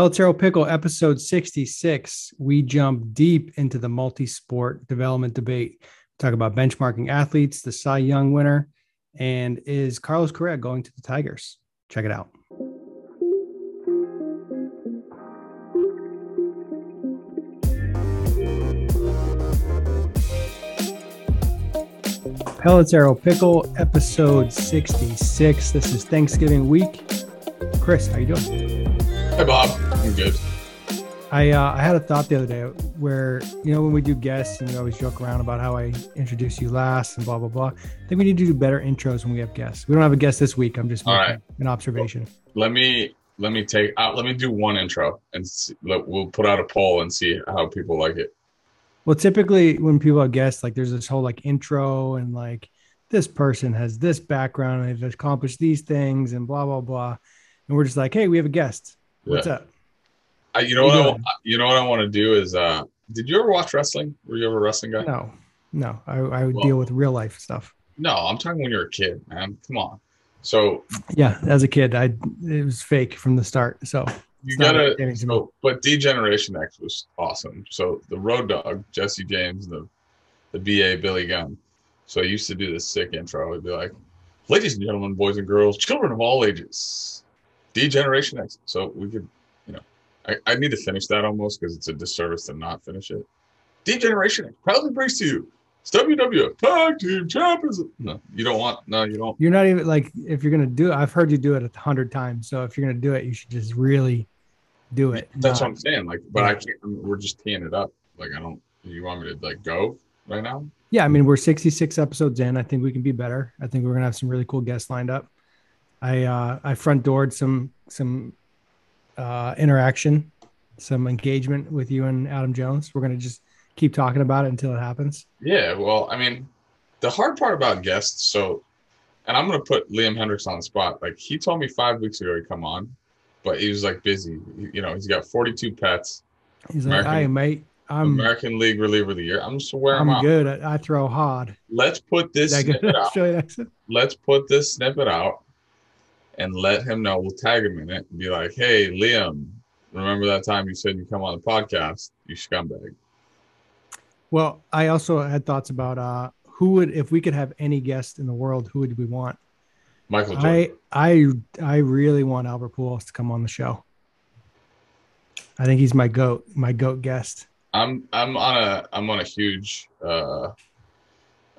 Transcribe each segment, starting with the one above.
El Taro Pickle, episode 66. We jump deep into the multi sport development debate. Talk about benchmarking athletes, the Cy Young winner, and is Carlos Correa going to the Tigers? Check it out. Pelletero Pickle, episode 66. This is Thanksgiving week. Chris, how you doing? Hi, Bob. Good. I uh, I had a thought the other day where you know when we do guests and we always joke around about how I introduce you last and blah blah blah. I think we need to do better intros when we have guests. We don't have a guest this week. I'm just making right. an observation. Let me let me take out. Let me do one intro, and see, let, we'll put out a poll and see how people like it. Well, typically when people have guests, like there's this whole like intro and like this person has this background and they've accomplished these things and blah blah blah, and we're just like, hey, we have a guest. What's Yeah. up? I, you know what? I, you know what I want to do is. uh Did you ever watch wrestling? Were you ever a wrestling guy? No, no, I, I would Well- deal with real life stuff. No, I'm talking when you're a kid, man. Come on. So Yeah, as a kid, I it was fake from the start. So you gotta. So, but Degeneration X was awesome. So the Road Dog, Jesse James, the the BA Billy Gunn. So I used to do this sick intro. It'd be like, "Ladies and gentlemen, boys and girls, children of all ages, Degeneration X." So we could, I, I need to finish that almost because it's a disservice to not finish it. Degeneration proudly brings to you it's WWF Tag Team Champions. No, you don't want. No, you don't. you're not even like if you're gonna do it. I've heard you do it a hundred times. So if you're gonna do it, you should just really do it. That's what I'm saying. Like, but I can't. We're just teeing it up. Like, I don't. You want me to like go right now? yeah, I mean we're 66 episodes in. I think we can be better. I think we're gonna have some really cool guests lined up. I uh I front doored some some uh interaction, some engagement with you and Adam Jones. We're gonna just keep talking about it until it happens. Yeah. Well, I mean, the hard part about guests. So, and I'm gonna put Liam Hendriks on the spot. Like, he told me five weeks ago he'd come on, but he was like busy. You know, he's got 42 pets. He's like, "Hey, mate, I'm American League reliever of the year. I'm just aware I'm out. good. I, I throw hard." Let's put this Is that good? snippet out. Let's put this snippet out, and let him know. We'll tag him in it and be like, "Hey, Liam, remember that time you said you come on the podcast? You scumbag." Well, I also had thoughts about uh who would if we could have any guest in the world, who would we want? Michael Jordan. I I I really want Albert Pujols to come on the show. I think he's my goat, my goat guest. I'm I'm on a I'm on a huge uh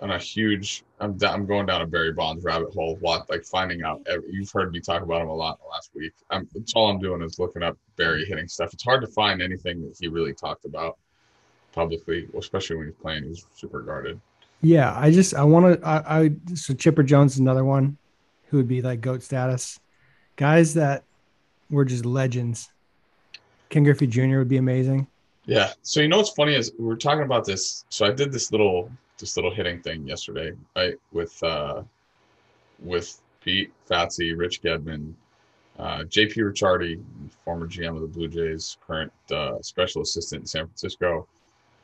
on a huge I'm I'm going down a Barry Bonds rabbit hole lot like finding out you've heard me talk about him a lot in the last week. I'm that's all I'm doing is looking up Barry hitting stuff. It's hard to find anything that he really talked about publicly, especially when he's playing. He's super guarded. Yeah, I just I want to I, I so Chipper Jones is another one who would be like goat status. Guys that were just legends. Ken Griffey Jr. would be amazing. Yeah. So you know what's funny is we were talking about this. So I did this little this little hitting thing yesterday, right? With uh with Pete Fatse, Rich Gedman, uh, JP Ricciardi, former GM of the Blue Jays, current uh, special assistant in San Francisco,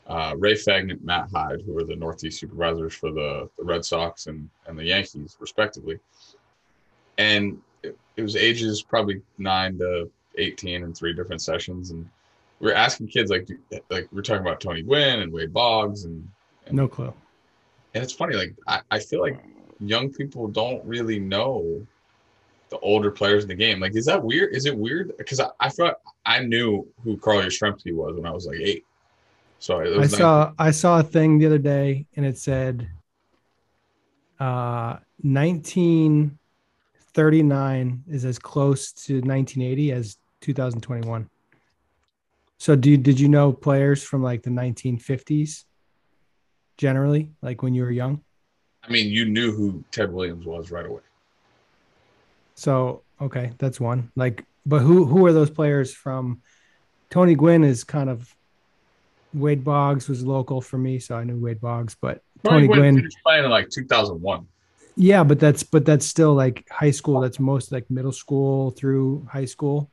uh, Ray Fagnant, Matt Hyde, who are the Northeast supervisors for the, the Red Sox and, and the Yankees, respectively. And it, it was ages probably nine to 18 in three different sessions. And we are asking kids, like, like we're talking about Tony Gwynn and Wade Boggs. And, No clue. And it's funny, like, I, I feel like young people don't really know the older players in the game. Like, is that weird? Is it weird? Because I, I thought I knew who Carl Yastrzemski was when I was like eight. So it I saw I saw a thing the other day and it said uh 1939 is as close to 1980 as 2021. So do you, did you know players from like the 1950s generally like when you were young? I mean, you knew who Ted Williams was right away. So okay, that's one. Like but who who are those players from Tony Gwynn is kind of Wade Boggs was local for me, so I knew Wade Boggs, but Tony Gwynn finished playing in like 2001. Yeah, but that's but that's still like high school. That's most like middle school through high school.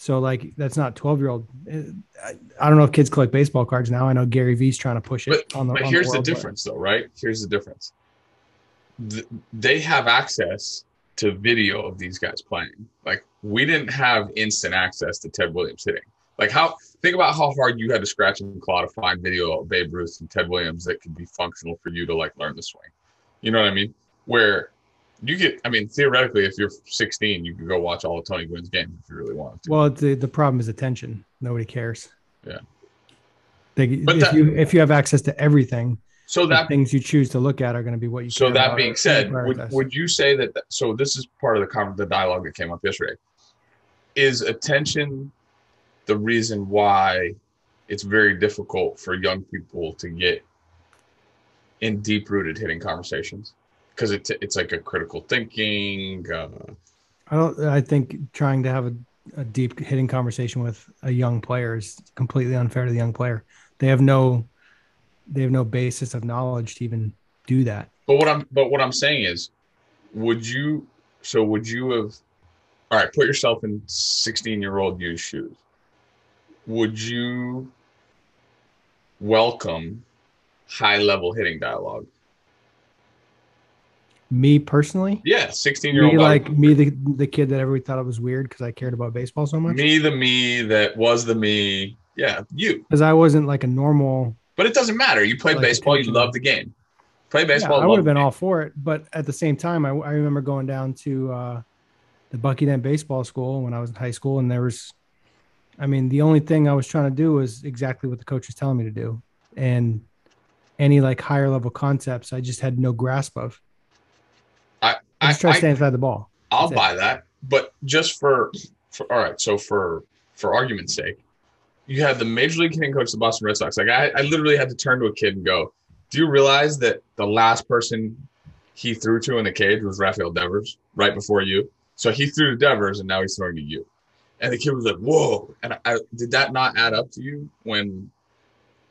So like that's not twelve year old. Uh, I, I don't know if kids collect baseball cards now. I know Gary Vee's trying to push it But, on the. but on here's the but- difference, though, right? Here's the difference. Th- they have access to video of these guys playing. Like we didn't have instant access to Ted Williams hitting. Like how think about how hard you had to scratch and claw to find video of Babe Ruth and Ted Williams that could be functional for you to like learn the swing. You know what I mean? Where you get, I mean, theoretically, if you're 16, you could go watch all of Tony Gwynn's games if you really want to. Well, the the problem is attention. Nobody cares. Yeah. They, But if that- you if you have access to everything, so the that things you choose to look at are going to be what you. So that being said, would, would you say that? So this is part of the con- the dialogue that came up yesterday. Is attention the reason why it's very difficult for young people to get in deep rooted hitting conversations? Because it's it's like a critical thinking. Uh, I don't. I think trying to have a, a deep hitting conversation with a young player is completely unfair to the young player. They have no, they have no basis of knowledge to even do that. But what I'm but what I'm saying is, would you so would you have all right, put yourself in 16 year old you's shoes. Would you welcome high level hitting dialogue? Me personally, Yeah, 16 year old me like me the the kid that everybody thought it was weird because I cared about baseball so much. me the me that was the me. Yeah, you. Because I wasn't like a normal. But it doesn't matter. You played Like baseball, you love the game. Play Yeah, baseball. I would have been all for it, but at the same time, I, I remember going down to uh, the Bucky Dent Baseball School when I was in high school, and there was, I mean, the only thing I was trying to do was exactly what the coach was telling me to do, and any like higher level concepts, I just had no grasp of. I, I I, just try to stay inside the ball. I'll That's it. buy that. But just for, for all right, so for for argument's sake, you had the major league hitting coach of the Boston Red Sox. Like I, I literally had to turn to a kid and go, "Do you realize that the last person he threw to in the cage was Rafael Devers right before you? So he threw to Devers, and now he's throwing to you." And the kid was like, "Whoa!" And I, I did that not add up to you when,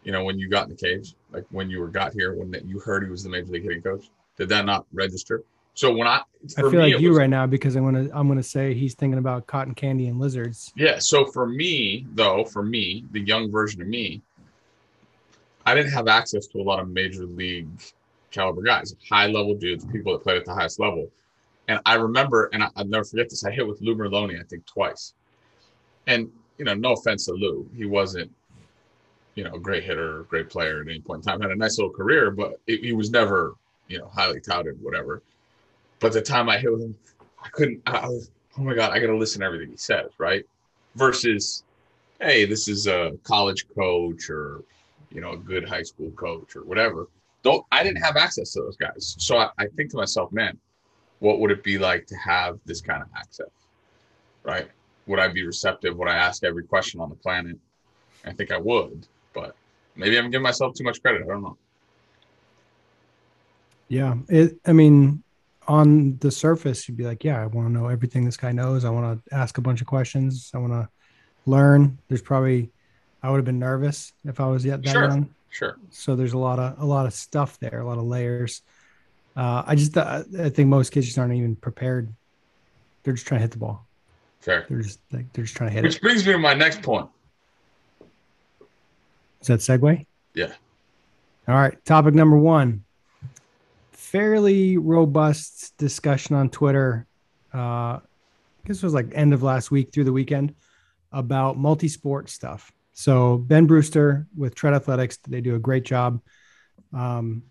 you know, when you got in the cage, like when you were got here, when you heard he was the major league hitting coach? Did that not register? So when I, I feel me, like you was- right now because I'm gonna I'm gonna say he's thinking about cotton candy and lizards. Yeah. So for me, though, for me, the young version of me, I didn't have access to a lot of major league caliber guys, high level dudes, people that played at the highest level. And I remember, and I, I'll never forget this. I hit with Lou Merloni, I think, twice. And you know, no offense to Lou, he wasn't, you know, a great hitter, great player at any point in time. Had a nice little career, but it, he was never, you know, highly touted, whatever. But the time I hit him, I couldn't. I, I was, oh my god, I got to listen to everything he says, right? Versus, hey, this is a college coach or, you know, a good high school coach or whatever. Don't I didn't have access to those guys, so I, I think to myself, man, what would it be like to have this kind of access, right? Would I be receptive? Would I ask every question on the planet? I think I would, but maybe I'm giving myself too much credit. I don't know. Yeah, it. I mean, on the surface, you'd be like, "Yeah, I want to know everything this guy knows. I want to ask a bunch of questions. I want to learn." There's probably, I would have been nervous if I was yet that Sure. young. Sure. So there's a lot of a lot of stuff there, a lot of layers. Uh, I just, I I think most kids just aren't even prepared. They're just trying to hit the ball. Fair. They're just like they're just trying to hit Which it. brings me to my next point. Is that segue? Yeah. All right. Topic number one. Fairly robust discussion on Twitter. Uh, this was like end of last week through the weekend about multi-sport stuff. So Ben Brewster with Tread Athletics, they do a great job. Um,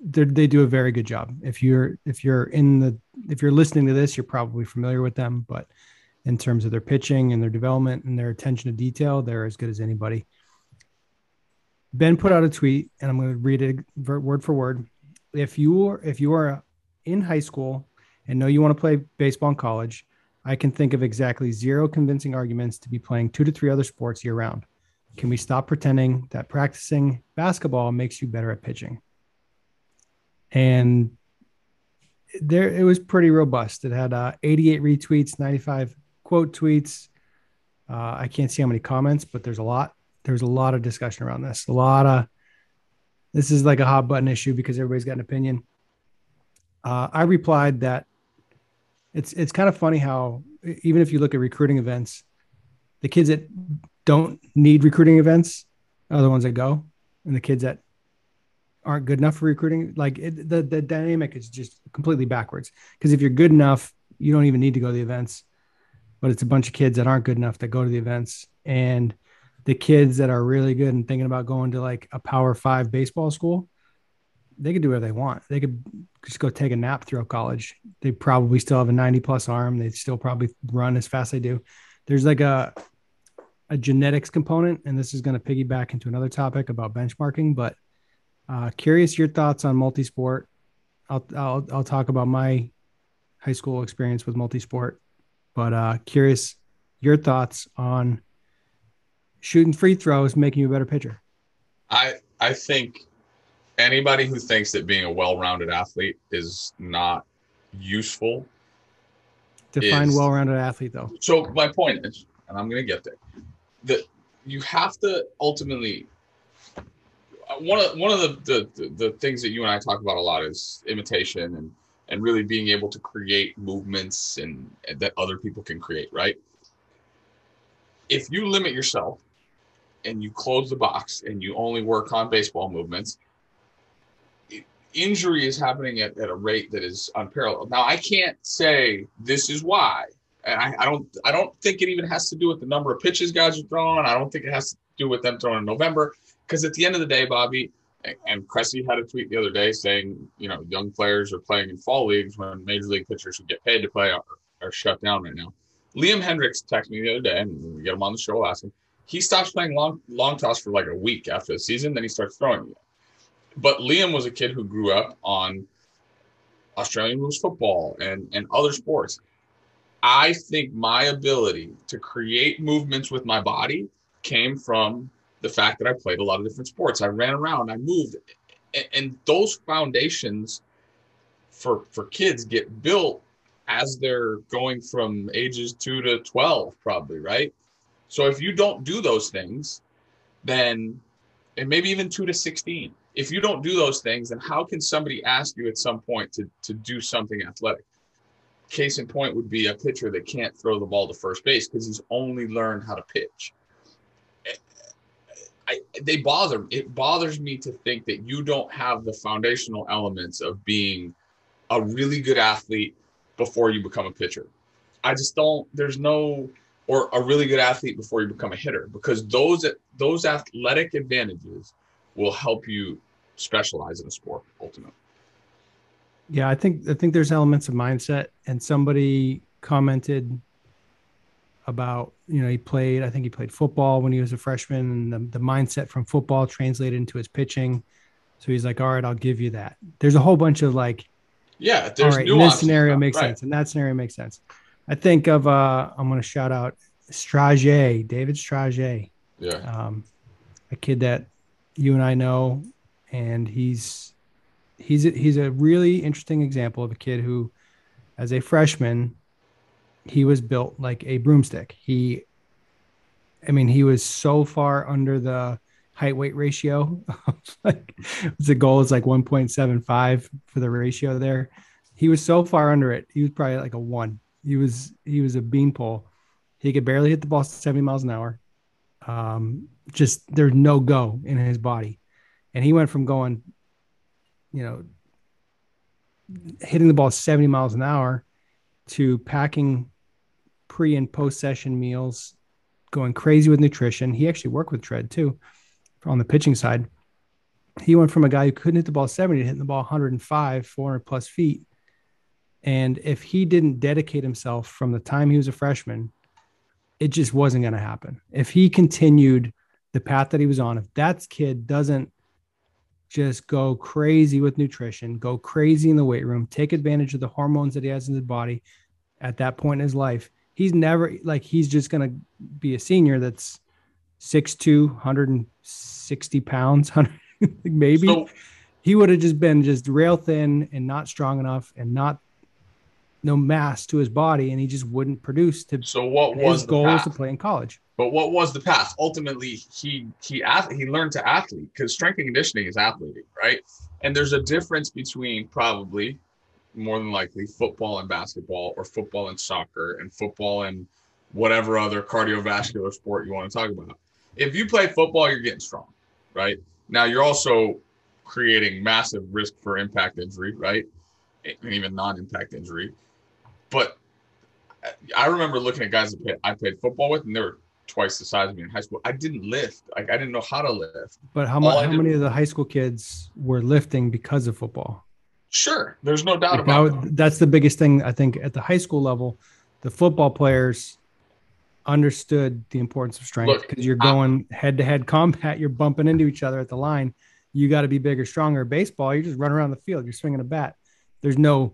they they do a very good job. If you're if you're in the if you're listening to this, you're probably familiar with them. But in terms of their pitching and their development and their attention to detail, they're as good as anybody. Ben put out a tweet, and I'm going to read it word for word. If you are if you are in high school and know you want to play baseball in college, I can think of exactly zero convincing arguments to be playing two to three other sports year round. Can we stop pretending that practicing basketball makes you better at pitching? And there, it was pretty robust. It had uh, 88 retweets, 95 quote tweets. Uh, I can't see how many comments, but there's a lot. There's a lot of discussion around this. A lot of this is like a hot button issue because everybody's got an opinion. Uh, I replied that it's it's kind of funny how even if you look at recruiting events, the kids that don't need recruiting events are the ones that go, and the kids that aren't good enough for recruiting. Like it, the the dynamic is just completely backwards. Because if you're good enough, you don't even need to go to the events. But it's a bunch of kids that aren't good enough that go to the events, and the kids that are really good and thinking about going to like a Power Five baseball school, they could do whatever they want. They could just go take a nap throughout college. They probably still have a 90 plus arm. They still probably run as fast as they do. There's like a a genetics component, and this is going to piggyback into another topic about benchmarking. But uh, curious your thoughts on multi-sport. I'll, I'll I'll talk about my high school experience with multi-sport, but uh, curious your thoughts on shooting free throws making you a better pitcher. I I think anybody who thinks that being a well-rounded athlete is not useful. Define is, well-rounded athlete though. So my point is, and I'm going to get there, that you have to ultimately one of one of the, the the things that you and I talk about a lot is imitation and and really being able to create movements and, and that other people can create, right? If you limit yourself and you close the box and you only work on baseball movements, injury is happening at, at a rate that is unparalleled. Now I can't say this is why. I, I don't I don't think it even has to do with the number of pitches guys are throwing. I don't think it has to do with them throwing in November. Because at the end of the day, Bobby, and Cressey had a tweet the other day saying, you know, young players are playing in fall leagues when major league pitchers who get paid to play are, are shut down right now. Liam Hendriks texted me the other day, and we get him on the show last him. He stops playing long long toss for like a week after the season, then he starts throwing again. But Liam was a kid who grew up on Australian rules football and, and other sports. I think my ability to create movements with my body came from the fact that I played a lot of different sports. I ran around, I moved, and, those foundations for for kids get built as they're going from ages two to twelve, probably right. So if you don't do those things, then and maybe even two to sixteen, if you don't do those things, then how can somebody ask you at some point to to do something athletic? Case in point would be a pitcher that can't throw the ball to first base because he's only learned how to pitch. I, they bother it bothers me to think that you don't have the foundational elements of being a really good athlete before you become a pitcher. I just don't there's no or a really good athlete before you become a hitter because those those athletic advantages will help you specialize in a sport ultimately. Yeah, I think I think there's elements of mindset and somebody commented about you know he played i think he played football when he was a freshman and the, the mindset from football translated into his pitching so he's like all right i'll give you that there's a whole bunch of like yeah there's all right, this scenario makes right. sense and that scenario makes sense i think of uh i'm going to shout out Strage, david Strage. yeah um a kid that you and i know and he's he's a, he's a really interesting example of a kid who as a freshman he was built like a broomstick. He, I mean, he was so far under the height weight ratio. like the goal is like 1.75 for the ratio there. He was so far under it. He was probably like a one. He was he was a beanpole. He could barely hit the ball 70 miles an hour. Um, just there's no go in his body. And he went from going, you know, hitting the ball 70 miles an hour to packing pre and post session meals, going crazy with nutrition. He actually worked with Tread too on the pitching side. He went from a guy who couldn't hit the ball 70 to hitting the ball 105, 400 plus feet. And if he didn't dedicate himself from the time he was a freshman, it just wasn't going to happen. If he continued the path that he was on, if that kid doesn't just go crazy with nutrition, go crazy in the weight room, take advantage of the hormones that he has in his body at that point in his life. He's never like he's just gonna be a senior that's 6'2, 160 pounds, maybe. So, he would have just been just rail thin and not strong enough and not no mass to his body, and he just wouldn't produce to so what was his goal was to play in college. But what was the path? Ultimately, he he he learned to athlete because strength and conditioning is athleting, right? And there's a difference between probably more than likely football and basketball or football and soccer and football and whatever other cardiovascular sport you want to talk about. If you play football, you're getting strong, right? Now you're also creating massive risk for impact injury, right? And even non-impact injury. But I remember looking at guys that I played football with, and they were twice the size of me in high school. I didn't lift. Like I didn't know how to lift. But how, much, how many of the high school kids were lifting because of football? Sure, there's no doubt like about that. That's the biggest thing I think at the high school level. The football players understood the importance of strength because you're going head to head combat. You're bumping into each other at the line. You got to be bigger, stronger. Baseball, you just run around the field. You're swinging a bat. There's no,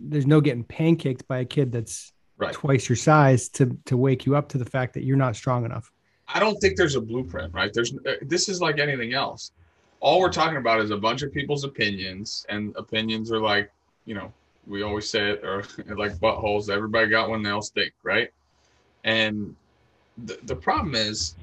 there's no getting pancaked by a kid that's right. twice your size to to wake you up to the fact that you're not strong enough. I don't think there's a blueprint, right? There's uh, this is like anything else. All we're talking about is a bunch of people's opinions, and opinions are like, you know, we always say it, or like buttholes. Everybody got one, they'll stink, right? And the, the problem is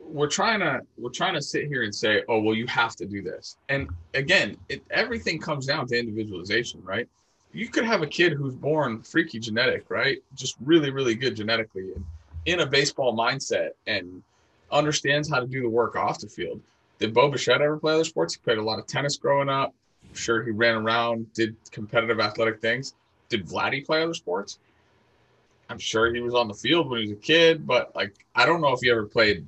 we're trying to we're trying to sit here and say, oh well, you have to do this. And again, it, everything comes down to individualization, right? You could have a kid who's born freaky genetic, right? Just really, really good genetically, and in a baseball mindset, and understands how to do the work off the field. Did Bo Bichette ever play other sports? He played a lot of tennis growing up. I'm sure, he ran around, did competitive athletic things. Did Vladdy play other sports? I'm sure he was on the field when he was a kid, but like I don't know if he ever played.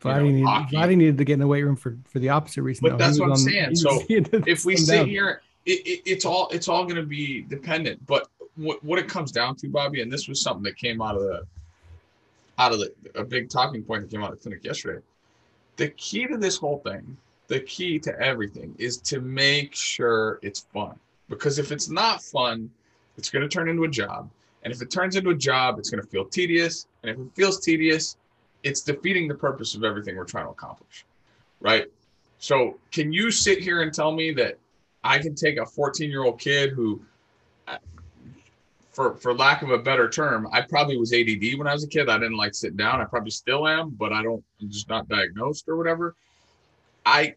Vladdy, know, needed, Vladdy needed to get in the weight room for, for the opposite reason. But though. that's what I'm on, saying. So if we sit down. here, it, it, it's all it's all going to be dependent. But what what it comes down to, Bobby, and this was something that came out of the out of the a big talking point that came out of the clinic yesterday. The key to this whole thing, the key to everything, is to make sure it's fun. Because if it's not fun, it's going to turn into a job and if it turns into a job, it's going to feel tedious. And if it feels tedious, it's defeating the purpose of everything we're trying to accomplish. Right. So, can you sit here and tell me that I can take a 14 year old kid who, uh, for, for lack of a better term, I probably was ADD when I was a kid. I didn't like sit down. I probably still am, but I don't, I'm just not diagnosed or whatever. I,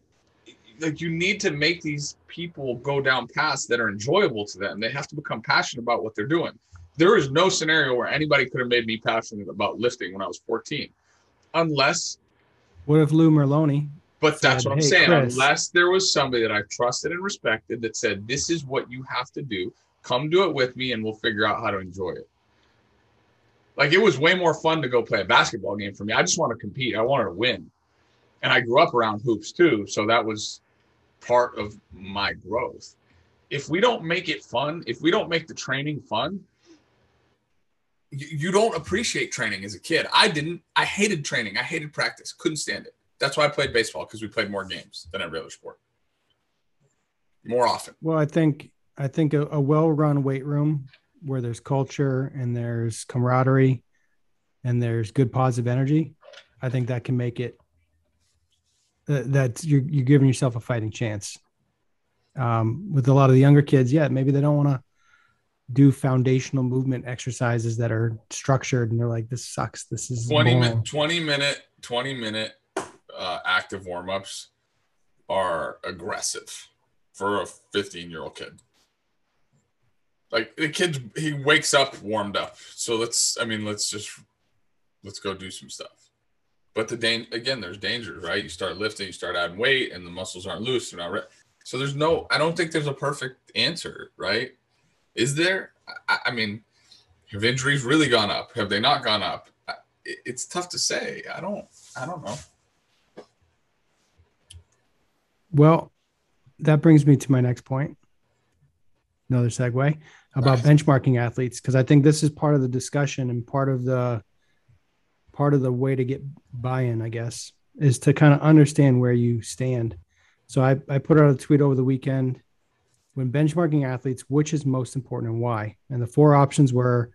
like, you need to make these people go down paths that are enjoyable to them. They have to become passionate about what they're doing there is no scenario where anybody could have made me passionate about lifting when I was 14, unless. What if Lou Merloni? But that's what I'm hey, saying. Chris. Unless there was somebody that I trusted and respected that said, "This is what you have to do. Come do it with me, and we'll figure out how to enjoy it." Like it was way more fun to go play a basketball game for me. I just want to compete. I wanted to win, and I grew up around hoops too, so that was part of my growth. If we don't make it fun, if we don't make the training fun, you, don't appreciate training as a kid. I didn't. I hated training. I hated practice. Couldn't stand it. That's why I played baseball because we played more games than every other sport. More often. Well, I think I think a, a well-run weight room where there's culture and there's camaraderie and there's good positive energy, I think that can make it uh, that you're you're giving yourself a fighting chance. Um, with a lot of the younger kids, yeah, maybe they don't want to do foundational movement exercises that are structured and they're like this sucks this is 20 minute 20 minute 20 minute uh, active warm-ups are aggressive for a 15 year old kid like the kid he wakes up warmed up so let's i mean let's just let's go do some stuff but the dan- again there's dangers right you start lifting you start adding weight and the muscles aren't loose they're not re- so there's no i don't think there's a perfect answer right is there? I, I mean, have injuries really gone up? Have they not gone up? It, it's tough to say. I don't. I don't know. Well, that brings me to my next point. Another segue about benchmarking athletes because I think this is part of the discussion and part of the part of the way to get buy-in, I guess, is to kind of understand where you stand. So I, I put out a tweet over the weekend when benchmarking athletes, which is most important and why? And the four options were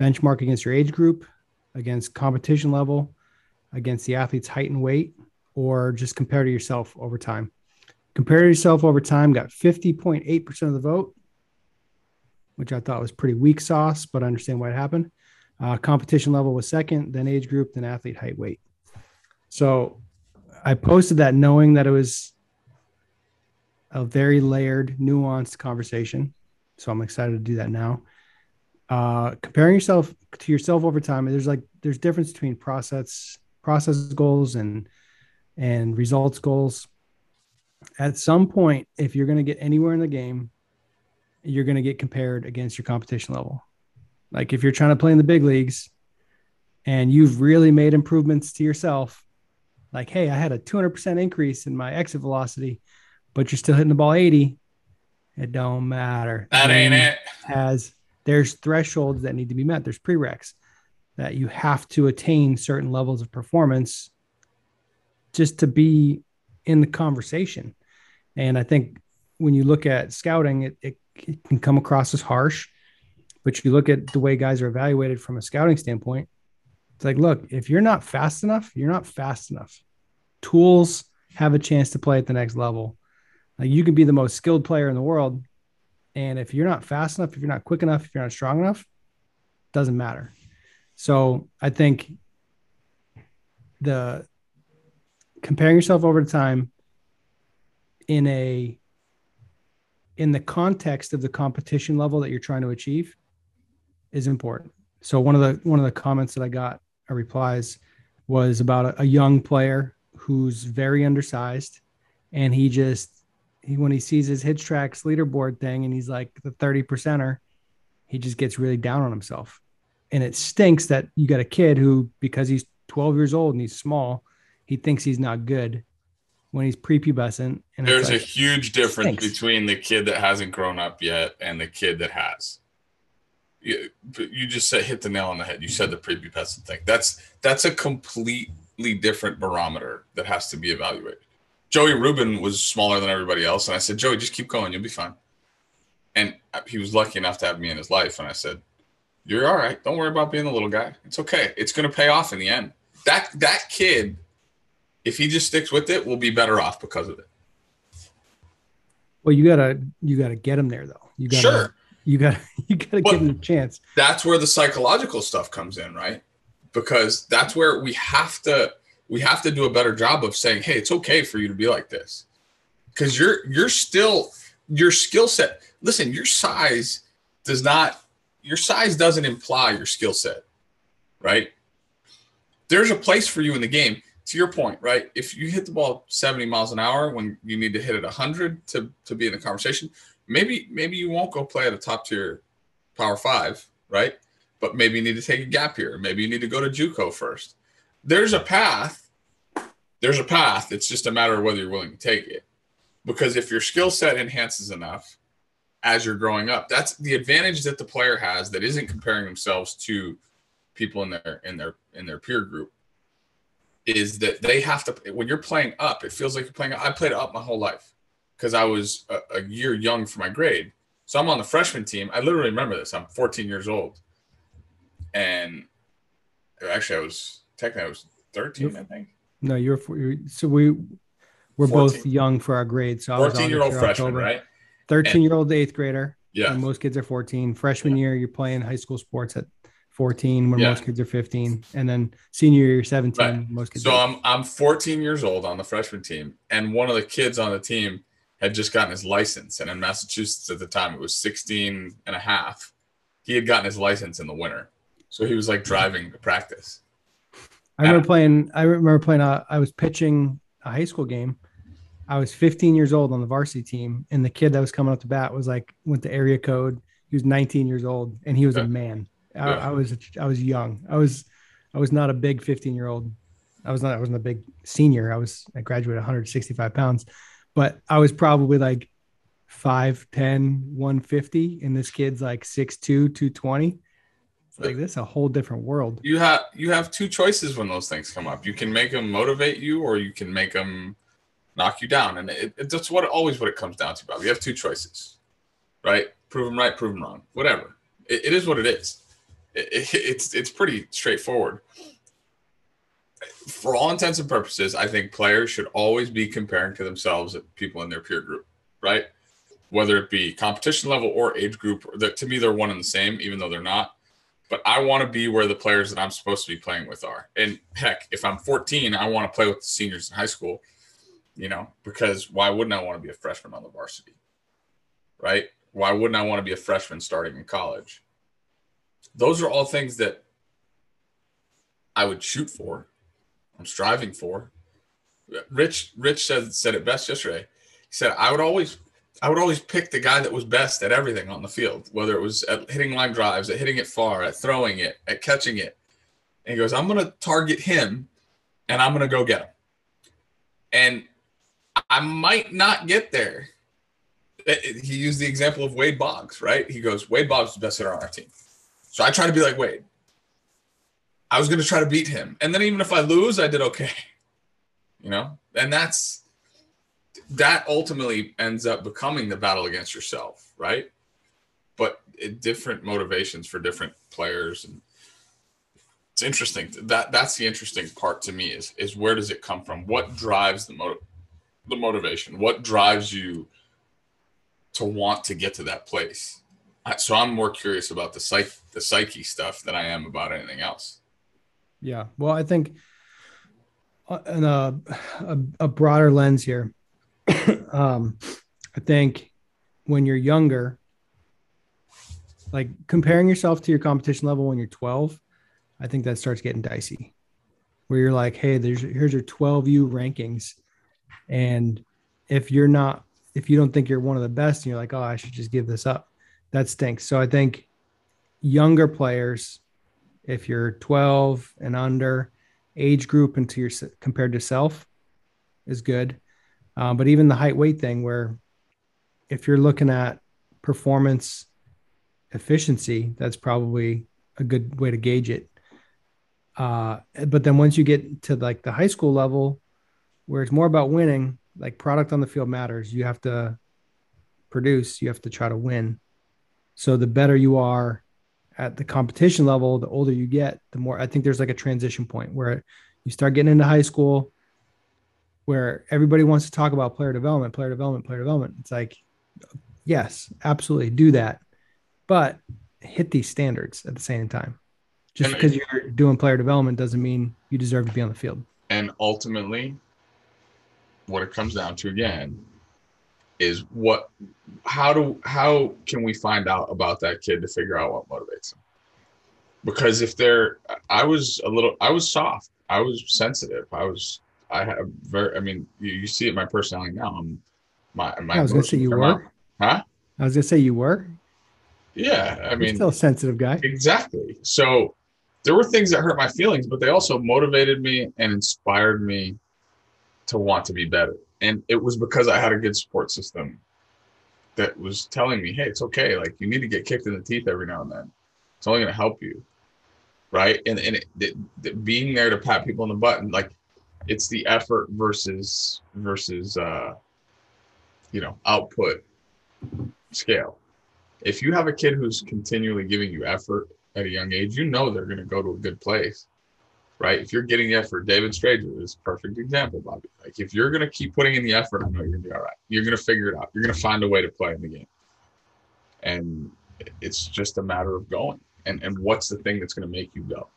benchmark against your age group, against competition level, against the athlete's height and weight, or just compare to yourself over time. Compare yourself over time got 50.8% of the vote, which I thought was pretty weak sauce, but I understand why it happened. Uh, competition level was second, then age group, then athlete height weight. So I posted that knowing that it was a very layered, nuanced conversation. So I'm excited to do that now. Uh, comparing yourself to yourself over time, there's like there's difference between process process goals and and results goals. At some point, if you're going to get anywhere in the game, you're going to get compared against your competition level. Like if you're trying to play in the big leagues and you've really made improvements to yourself, like, hey, I had a 200% increase in my exit velocity, but you're still hitting the ball 80. It don't matter. That ain't it. Has there's thresholds that need to be met. There's prereqs that you have to attain certain levels of performance just to be in the conversation. And I think when you look at scouting, it, it, it can come across as harsh, but you look at the way guys are evaluated from a scouting standpoint. It's like, look, if you're not fast enough, you're not fast enough. Tools have a chance to play at the next level. Like you can be the most skilled player in the world. And if you're not fast enough, if you're not quick enough, if you're not strong enough, doesn't matter. So I think the comparing yourself over time in a in the context of the competition level that you're trying to achieve is important. So one of the one of the comments that I got or replies was about a, a young player who's very undersized and he just he when he sees his HitTrax leaderboard thing and he's like the 30 percenter, he just gets really down on himself and it stinks that you got a kid who because he's 12 years old and he's small he thinks he's not good when he's prepubescent. And there's like, a huge difference between the kid that hasn't grown up yet and the kid that has. You, you just said hit the nail on the head. You said the prepubescent thing. That's that's a completely different barometer that has to be evaluated. Joey rubin was smaller than everybody else. And i said joey just keep going. You'll be fine. And he was lucky enough to have me in his life. And i said you're all right. Don't worry about being the little guy. It's okay. It's going to pay off in the end. That that kid, if he just sticks with it, we'll be better off because of it. Well, you gotta you gotta get him there though. You gotta sure. you gotta you gotta give him a chance. That's where the psychological stuff comes in, right? Because that's where we have to we have to do a better job of saying, hey, it's okay for you to be like this. Because you're you're still your skill set. Listen, your size does not your size doesn't imply your skill set, right? There's a place for you in the game. To your point, right? If you hit the ball 70 miles an hour when you need to hit it 100 to, to be in the conversation, maybe maybe you won't go play at a top tier power five, right? But maybe you need to take a gap here. Maybe you need to go to JUCO first. There's a path. There's a path. It's just a matter of whether you're willing to take it. Because if your skill set enhances enough, as you're growing up. That's the advantage that the player has that isn't comparing themselves to people in their in their in their peer group is that they have to when you're playing up it feels like you're playing i played up my whole life because i was a, a, year young for my grade so i'm on the freshman team i literally remember this i'm 14 years old and uh, actually i was technically i was 13 i think no you're, so we we're 14. both young for our grade so 14 year old freshman October. right 13 year old eighth grader. Yeah. most kids are 14. Freshman yeah. year, you're playing high school sports at 14 when yeah. most kids are 15 and then senior year 17 right. most kids so i'm i'm 14 years old on the freshman team and one of the kids on the team had just gotten his license and in massachusetts at the time it was 16 and a half he had gotten his license in the winter so he was like driving to practice i remember playing i remember playing uh, i was pitching a high school game I was 15 years old on the varsity team, and the kid that was coming up to bat was like went to area code. He was 19 years old, and he was yeah. a man. I, yeah. I, was I was young. I was I was not a big 15 year old. I was not I wasn't a big senior. I was I graduated 165 pounds, but I was probably like 5'10, 150, and this kid's like 6'2, 220. It's like this a whole different world. You have you have two choices when those things come up. You can make them motivate you, or you can make them knock you down. And it, it, that's what always what it comes down to, Bob. You have two choices, right? Prove them right, prove them wrong, whatever. it, it is what it is. It, it's it's pretty straightforward. For all intents and purposes, I think players should always be comparing to themselves at people in their peer group, right? Whether it be competition level or age group, that to me they're one and the same, even though they're not. But I want to be where the players that I'm supposed to be playing with are. And heck, if I'm 14, I want to play with the seniors in high school you know, because why wouldn't I want to be a freshman on the varsity? Right? Why wouldn't I want to be a freshman starting in college? Those are all things that I would shoot for. I'm striving for. Rich Rich said said it best yesterday. He said I would always I would always pick the guy that was best at everything on the field, whether it was at hitting line drives, at hitting it far, at throwing it, at catching it. And he goes, I'm going to target him and I'm going to go get him. And I might not get there. He used the example of Wade Boggs, right? He goes, Wade Boggs is the best hitter on our team. So I try to be like Wade. I was going to try to beat him. And then even if I lose, I did okay. You know? And that's that ultimately ends up becoming the battle against yourself, right? But it, different motivations for different players and it's interesting that that's the interesting part to me is is where does it come from what drives the motive the motivation what drives you to want to get to that place so i'm more curious about the psych the psyche stuff than i am about anything else. Yeah. Well i think uh, in a, a, a broader lens here um, I think when you're younger, like comparing yourself to your competition level when you're 12, I think that starts getting dicey. Where you're like, hey, there's here's your 12U rankings, and if you're not, if you don't think you're one of the best, and you're like, oh, I should just give this up, that stinks. So I think younger players, if you're 12 and under, age group into your compared to self, is good. Um, but even the height weight thing, where if you're looking at performance efficiency, that's probably a good way to gauge it. Uh, but then once you get to like the high school level, where it's more about winning, like product on the field matters. You have to produce, you have to try to win. So the better you are at the competition level, the older you get, the more I think there's like a transition point where you start getting into high school, where everybody wants to talk about player development, player development, player development. It's like, yes, absolutely do that, but hit these standards at the same time. Just because you're doing player development doesn't mean you deserve to be on the field. And ultimately, what it comes down to again is what how do how can we find out about that kid to figure out what motivates them because if they're i was a little i was soft i was sensitive i was I have very. I mean, you, you see it my personality now. I'm my my. I was gonna say you were. Out. Huh? I was gonna say you were. Yeah, I mean, You're still a sensitive guy. Exactly. So there were things that hurt my feelings, but they also motivated me and inspired me to want to be better. And it was because I had a good support system that was telling me, "Hey, it's okay. Like you need to get kicked in the teeth every now and then. It's only going to help you." Right? And and it, it, being there to pat people on the butt like it's the effort versus versus uh, you know output scale. If you have a kid who's continually giving you effort at a young age, you know they're going to go to a good place, right? If you're getting the effort, David Strager is a perfect example, Bobby. Like if you're going to keep putting in the effort, I know you're going to be all right. You're going to figure it out. You're going to find a way to play in the game, and it's just a matter of going. And and what's the thing that's going to make you go?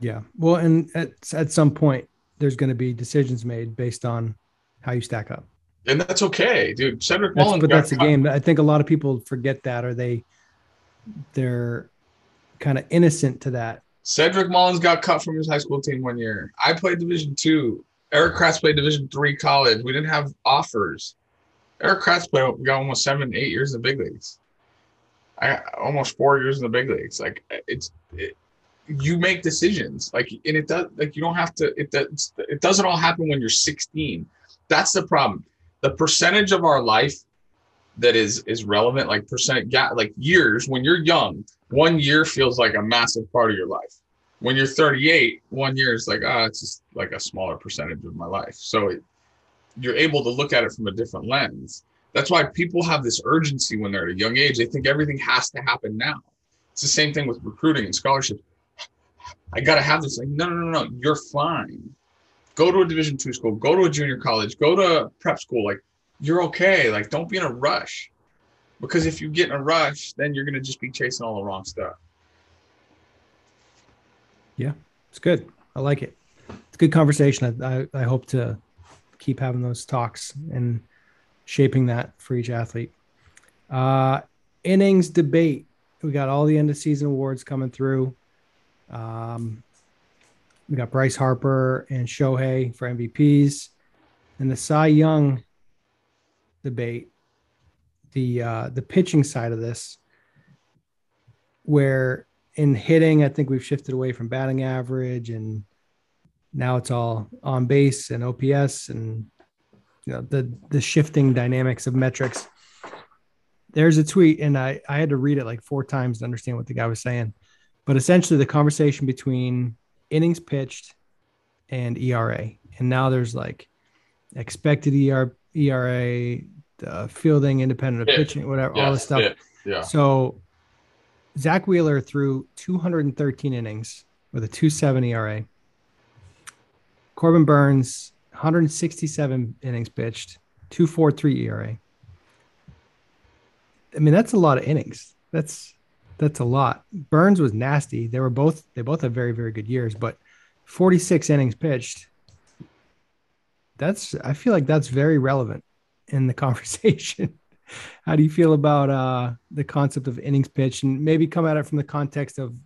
Yeah. Well, and at at some point, there's going to be decisions made based on how you stack up. And that's okay, dude. Cedric that's, Mullins. But that's a game. I think a lot of people forget that, or they they're kind of innocent to that. Cedric Mullins got cut from his high school team one year. I played Division two. Erik Kratz played Division three college. We didn't have offers. Erik Kratz played got almost seven, eight years in the big leagues. I almost four years in the big leagues. Like it's it, you make decisions like and it does like you don't have to it does it doesn't all happen when you're 16 that's the problem the percentage of our life that is is relevant like percent like years when you're young one year feels like a massive part of your life when you're 38 one year is like ah it's just like a smaller percentage of my life so it, you're able to look at it from a different lens that's why people have this urgency when they're at a young age they think everything has to happen now it's the same thing with recruiting and scholarships I got to have this. Like, no, no, no, no, you're fine. Go to a Division two school. Go to a junior college. Go to prep school. Like, you're okay. Like, don't be in a rush, because if you get in a rush, then you're gonna just be chasing all the wrong stuff. Yeah, it's good. I like it. It's a good conversation. I, I, I hope to keep having those talks and shaping that for each athlete. Uh, innings debate. We got all the end of season awards coming through. Um, we got Bryce Harper and Shohei for MVPs. and the Cy Young debate, the uh, the pitching side of this, where in hitting, I think we've shifted away from batting average, and now it's all on base and OPS, and you know the the shifting dynamics of metrics. There's a tweet, and I I had to read it like four times to understand what the guy was saying, but essentially the conversation between innings pitched and ERA, and now there's like expected ER, ERA, uh, fielding, independent of pitching, whatever, all this stuff. Yeah. So Zack Wheeler threw 213 innings with a 270 ERA. Corbin Burnes 167 innings pitched, 243 ERA. I mean, that's a lot of innings. That's that's a lot. Burnes was nasty. They were both they both had very, very good years, but 46 innings pitched. That's I feel like that's very relevant in the conversation. How do you feel about uh, the concept of innings pitch, and maybe come at it from the context of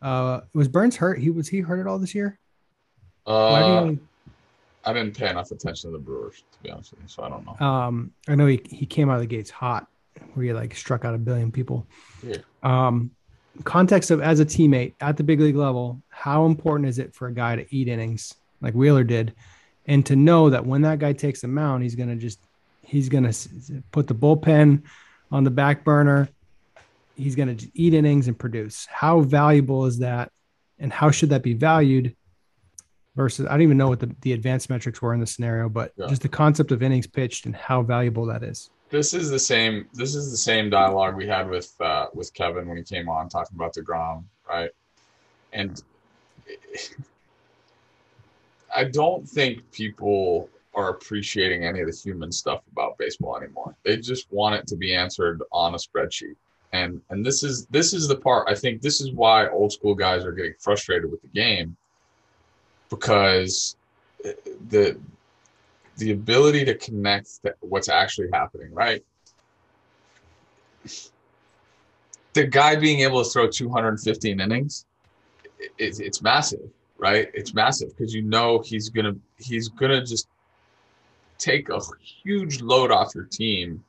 uh, was Burnes hurt? He was he hurt at all this year? Uh. I didn't pay enough attention to the Brewers to be honest with you, so I don't know. Um, I know he he came out of the gates hot, where he like struck out a billion people. Yeah. Um, context of as a teammate at the big league level, how important is it for a guy to eat innings like Wheeler did, and to know that when that guy takes the mound, he's gonna just he's gonna put the bullpen on the back burner. He's gonna eat innings and produce. How valuable is that, and how should that be valued? Versus, I don't even know what the, the advanced metrics were in the scenario, but yeah. just the concept of innings pitched and how valuable that is this is the same this is the same dialogue we had with uh, with Kevin when he came on talking about the deGrom, right? And I don't think people are appreciating any of the human stuff about baseball anymore. They just want it to be answered on a spreadsheet. And and this is this is the part I think this is why old school guys are getting frustrated with the game because the the ability to connect to what's actually happening, right? The guy being able to throw 215 innings, it, it's massive, right? It's massive because you know he's gonna he's gonna just take a huge load off your team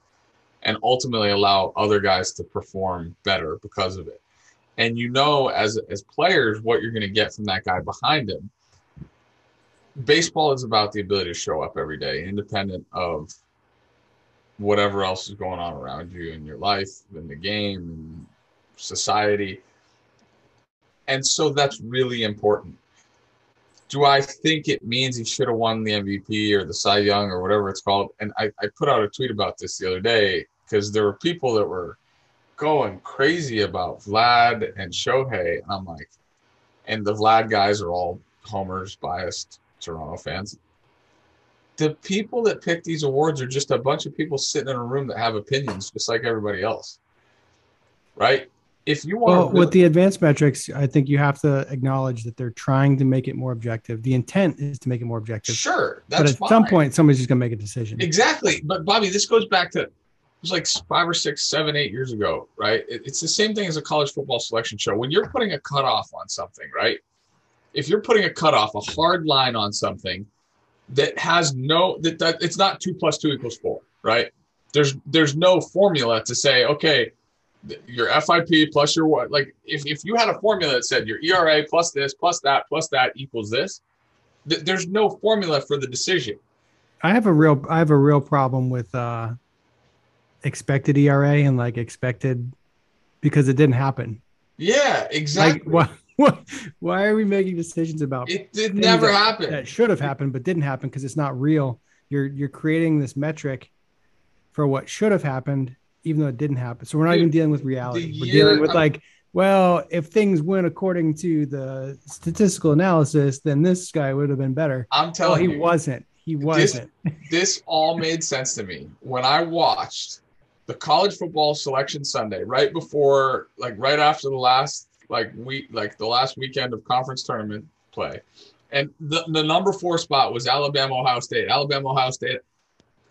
and ultimately allow other guys to perform better because of it. And you know as as players what you're to get from that guy behind him baseball is about the ability to show up every day, independent of whatever else is going on around you in your life, in the game, in society. And so that's really important. Do I think it means he should have won the MVP or the Cy Young or whatever it's called? And I, I put out a tweet about this the other day because there were people that were going crazy about Vlad and Shohei. And I'm like, and the Vlad guys are all homers, biased, Toronto fans. The people that pick these awards are just a bunch of people sitting in a room that have opinions, just like everybody else. Right? If you want well, really- with the advanced metrics, I think you have to acknowledge that they're trying to make it more objective. The intent is to make it more objective. Sure, but at fine. some point, somebody's just gonna make a decision. Exactly. But Bobby, this goes back to it was like five or six, seven, eight years ago, right? It's the same thing as a college football selection show. When you're putting a cutoff on something, right? if you're putting a cutoff, a hard line on something that has no that, that it's not two plus two equals four, right? There's there's no formula to say, okay, your FIP plus your what like if, if you had a formula that said your ERA plus this plus that plus that equals this, th- there's no formula for the decision. I have a real I have a real problem with uh expected ERA and like expected because it didn't happen. Yeah, exactly. Like, why, why are we making decisions about it? Did never that, happen. That should have happened, but didn't happen because it's not real. You're you're creating this metric for what should have happened, even though it didn't happen. So we're not Dude, even dealing with reality. We're year, dealing with I'm, like, well, if things went according to the statistical analysis, then this guy would have been better. I'm telling well, he you, wasn't. He wasn't. This, this all made sense to me when I watched the college football selection Sunday, right before, like right after the last like week like the last weekend of conference tournament play. And the, the number four spot was Alabama Ohio State. Alabama Ohio State.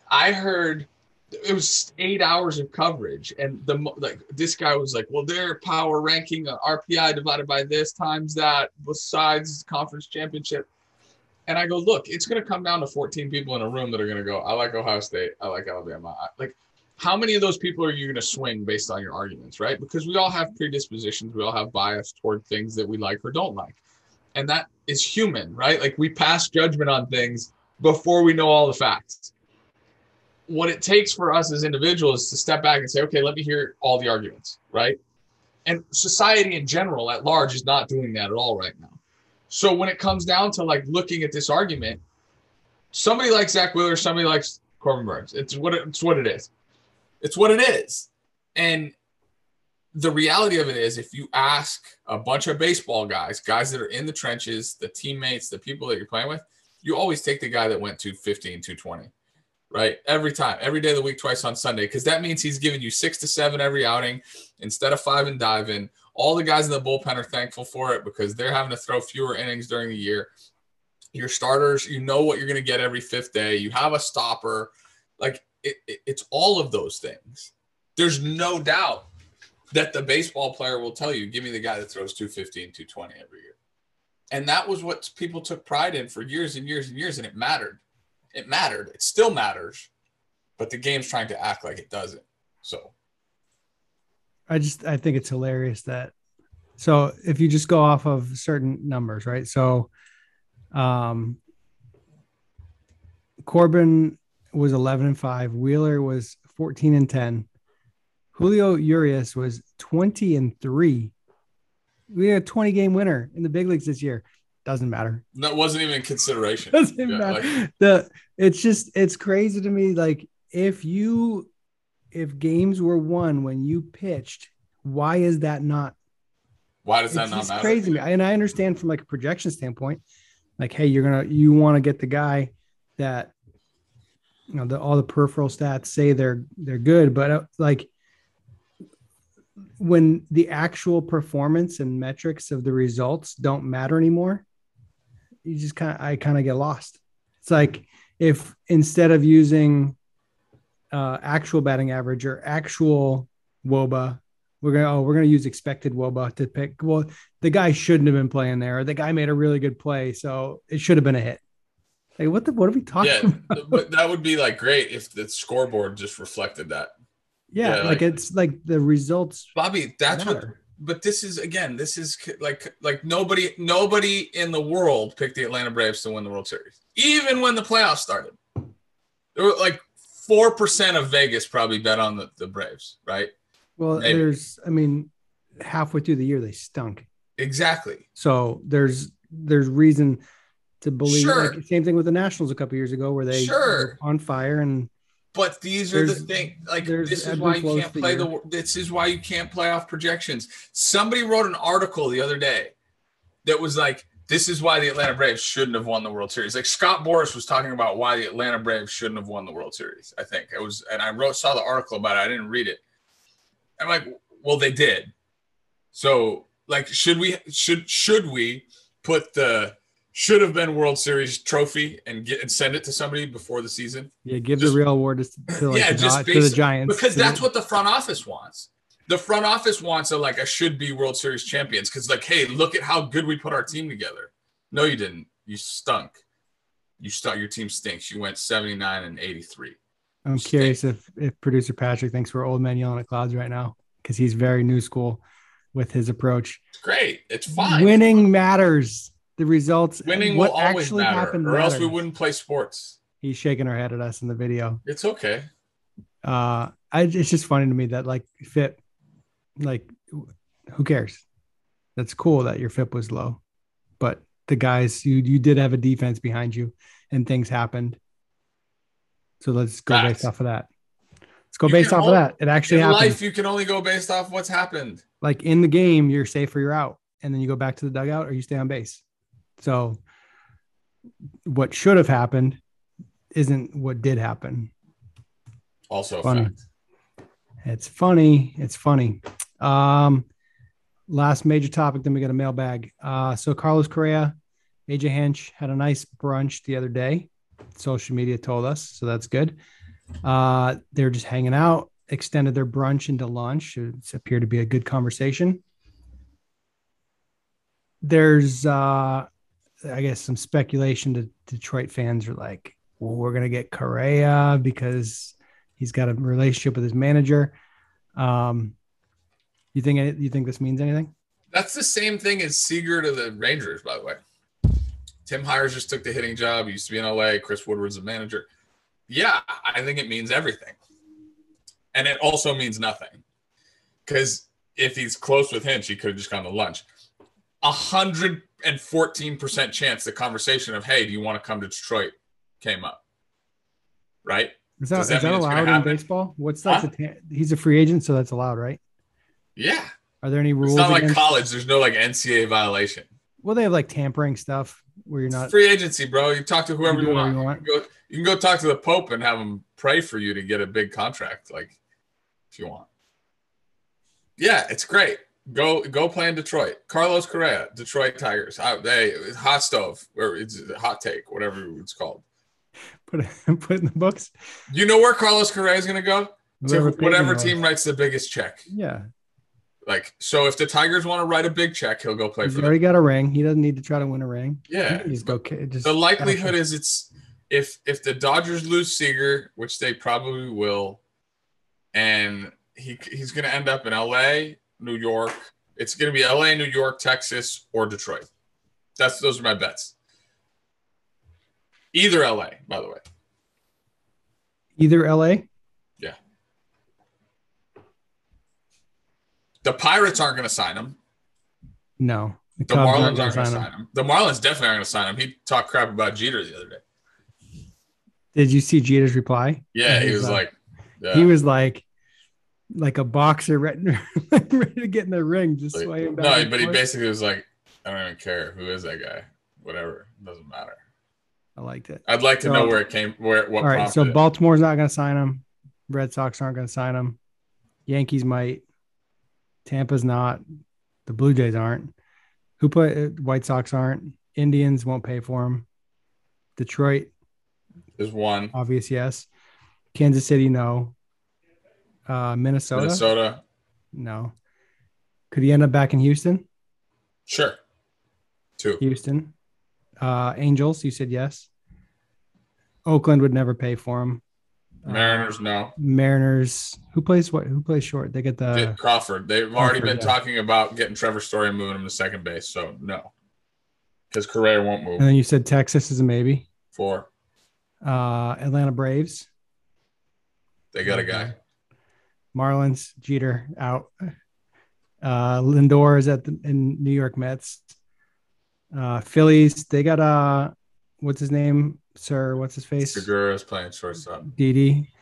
I heard it was eight hours of coverage, and the like this guy was like, "Well, their power ranking uh, RPI divided by this times that besides conference championship." And I go, look, it's going to come down to 14 people in a room that are going to go, I like Ohio State. I like Alabama. I, like, how many of those people are you going to swing based on your arguments, right? Because we all have predispositions. We all have bias toward things that we like or don't like. And that is human, right? Like, we pass judgment on things before we know all the facts. What it takes for us as individuals to step back and say, okay, let me hear all the arguments, right? And society in general at large is not doing that at all right now. So when it comes down to like looking at this argument, somebody likes Zack Wheeler, somebody likes Corbin Burnes. It's what it, it's what it is. It's what it is. And the reality of it is, if you ask a bunch of baseball guys, guys that are in the trenches, the teammates, the people that you're playing with, you always take the guy that went 215, 220, right? Every time, every day of the week, twice on Sunday, because that means he's giving you six to seven every outing instead of five and diving. All the guys in the bullpen are thankful for it because they're having to throw fewer innings during the year. Your starters, you know what you're going to get every fifth day. You have a stopper. Like it, it, it's all of those things. There's no doubt that the baseball player will tell you, give me the guy that throws 215, 220 every year. And that was what people took pride in for years and years and years. And it mattered. It mattered. It still matters. But the game's trying to act like it doesn't. So I just I think it's hilarious that so if you just go off of certain numbers, right? So um Corbin was 11 and 5, Wheeler was 14 and 10. Julio Urias was 20 and 3. We had a 20 game winner in the big leagues this year. Doesn't matter. That wasn't even consideration. Doesn't yeah, matter. Like- the it's just it's crazy to me. Like if you if games were won when you pitched, why is that not? Why does that not matter? Crazy, me. and I understand from like a projection standpoint, like, hey, you're gonna you want to get the guy that you know the all the peripheral stats say they're they're good, but uh, like when the actual performance and metrics of the results don't matter anymore, you just kind of I kind of get lost. It's like if instead of using uh, actual batting average or actual woba we're gonna oh we're gonna use expected woba to pick. Well the guy shouldn't have been playing there. The guy made a really good play so it should have been a hit. Like what the what are we talking yeah, about? but that would be like great if the scoreboard just reflected that. Yeah, yeah like, like, it's like the results bobby that's matter. what but this is again this is like like nobody nobody in the world picked the atlanta braves to win the world series even when the playoffs started there were like four percent of Vegas probably bet on the, the Braves, right? Well, Maybe. there's, I mean, halfway through the year they stunk. Exactly. So there's there's reason to believe. Sure. Like, same thing with the Nationals a couple years ago, where they sure on fire and. But these are the thing. Like this is why you can't play the. This is why you can't play off projections. Somebody wrote an article the other day that was like, this is why the Atlanta Braves shouldn't have won the World Series. Like Scott Boras was talking about why the Atlanta Braves shouldn't have won the World Series. I think it was, and I wrote saw the article about it. I didn't read it. I'm like, well, they did. So, like, should we should should we put the should have been World Series trophy and get and send it to somebody before the season? Yeah, give just, the real award to, to like yeah, the, just to the Giants because that's what the front office wants the front office wants a like a should be World Series champions because like, hey, look at how good we put our team together. No, you didn't. You stunk. You stunk. Your team stinks. You went 79 and 83. I'm you curious if if producer Patrick thinks we're old men yelling at clouds right now because he's very new school with his approach. It's great. It's fine. Winning matters. The results. Winning what will always actually matter, happened or matters. else we wouldn't play sports. He's shaking her head at us in the video. It's okay. Uh, I, it's just funny to me that like FIP like, who cares? That's cool that your FIP was low, but the guys you you did have a defense behind you, and things happened. So let's go Facts. based off of that. Let's go you based off only, of that. It actually in happened. life you can only go based off what's happened. Like in the game, you're safe or you're out, and then you go back to the dugout or you stay on base. So what should have happened isn't what did happen. Also, funny. It's funny. It's funny. Um, last major topic, then we got a mailbag. Uh, so Carlos Correa, AJ Hinch had a nice brunch the other day. Social media told us, so that's good. Uh, they're just hanging out, extended their brunch into lunch. It's appeared to be a good conversation. There's uh, I guess some speculation to Detroit fans are like, well, we're gonna get Correa because he's got a relationship with his manager. Um, you think you think this means anything? That's the same thing as Seager to the Rangers, by the way. Tim Hyers just took the hitting job. He used to be in LA. Chris Woodward's the manager. Yeah, I think it means everything. And it also means nothing. Because if he's close with Hinch, he could have just gone to lunch. A hundred and fourteen percent chance the conversation of hey, do you want to come to Detroit came up. Right? Is that, that, is that allowed in baseball? What's that? Huh? He's a free agent, so that's allowed, right? Yeah. Are there any rules? It's not like college. There's no like NCAA violation. Well, they have like tampering stuff where you're not free agency, bro. You talk to whoever you, you, want. you want. You, can go, you can go talk to the Pope and have him pray for you to get a big contract, like if you want. Yeah, it's great. Go go play in Detroit. Carlos Correa, Detroit Tigers. Hot, they hot stove or it's hot take, whatever it's called. Put it put in the books. You know where Carlos Correa is going to go? To whatever team writes the biggest check. Yeah, like, so if the Tigers want to write a big check, he'll go play He's for already got a ring. He doesn't need to try to win a ring. Yeah. He's go, just the likelihood is it's if if the Dodgers lose Seager, which they probably will, and he he's going to end up in L.A., New York. It's going to be L.A., New York, Texas, or Detroit. That's those are my bets. Either L.A., by the way. Either L.A. Yeah. The Pirates aren't going to sign him. No. The, the Marlins aren't going to sign him. The Marlins definitely aren't going to sign him. He talked crap about Jeter the other day. Did you see Jeter's reply? Yeah, he, was, was like, like yeah. he was like, like a boxer ready, ready to get in the ring, just like, swaying back. No, but he basically was like, I don't even care who is that guy. Whatever, it doesn't matter. I liked it. I'd like to so, know where it came. Where what? All right, so Baltimore's not going to sign him. Red Sox aren't going to sign him. Yankees might. Tampa's not. The Blue Jays aren't. Who put uh, White Sox aren't. Indians won't pay for him. Detroit is one. Obvious, yes. Kansas City, no. Uh, Minnesota. Minnesota. No. Could he end up back in Houston? Sure. Two. Houston. Uh, Angels, you said yes. Oakland would never pay for him. Mariners, no. Mariners. Who plays what? Who plays short? They get the Crawford. They've already been yeah. talking about getting Trevor Story and moving him to second base. So no, because Correa won't move. And then you said Texas is a maybe. Four. Uh, Atlanta Braves. They got a guy. Marlins Jeter out. Uh, Lindor is at the in New York Mets. Uh, Phillies. They got uh, what's his name? Sir, what's his face? Segura's playing shortstop. Didi.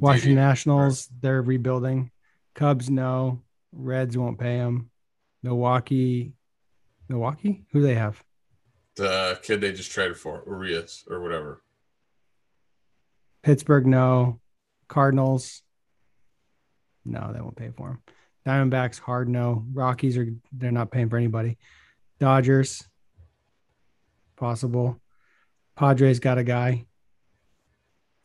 Washington Nationals, they're rebuilding. Cubs, no. Reds won't pay him. Milwaukee, Milwaukee? Who do they have? The kid they just traded for, Urias or whatever. Pittsburgh, no. Cardinals, no, they won't pay for him. Diamondbacks, hard no. Rockies are they're not paying for anybody. Dodgers, possible. Padres got a guy,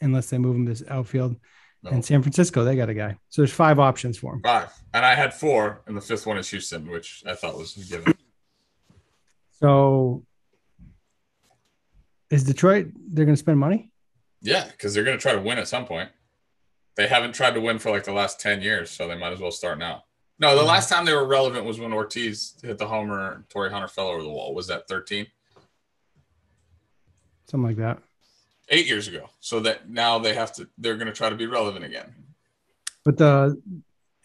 unless they move him to outfield. No. And San Francisco, they got a guy. So there's five options for him. Five. And I had four, and the fifth one is Houston, which I thought was given. So is Detroit, they're going to spend money? Yeah, because they're going to try to win at some point. They haven't tried to win for like the last 10 years, so they might as well start now. No, the mm-hmm. last time they were relevant was when Ortiz hit the homer, Torii Hunter fell over the wall. Was that 13? something like that. Eight years ago. So that now they have to, they're going to try to be relevant again. But the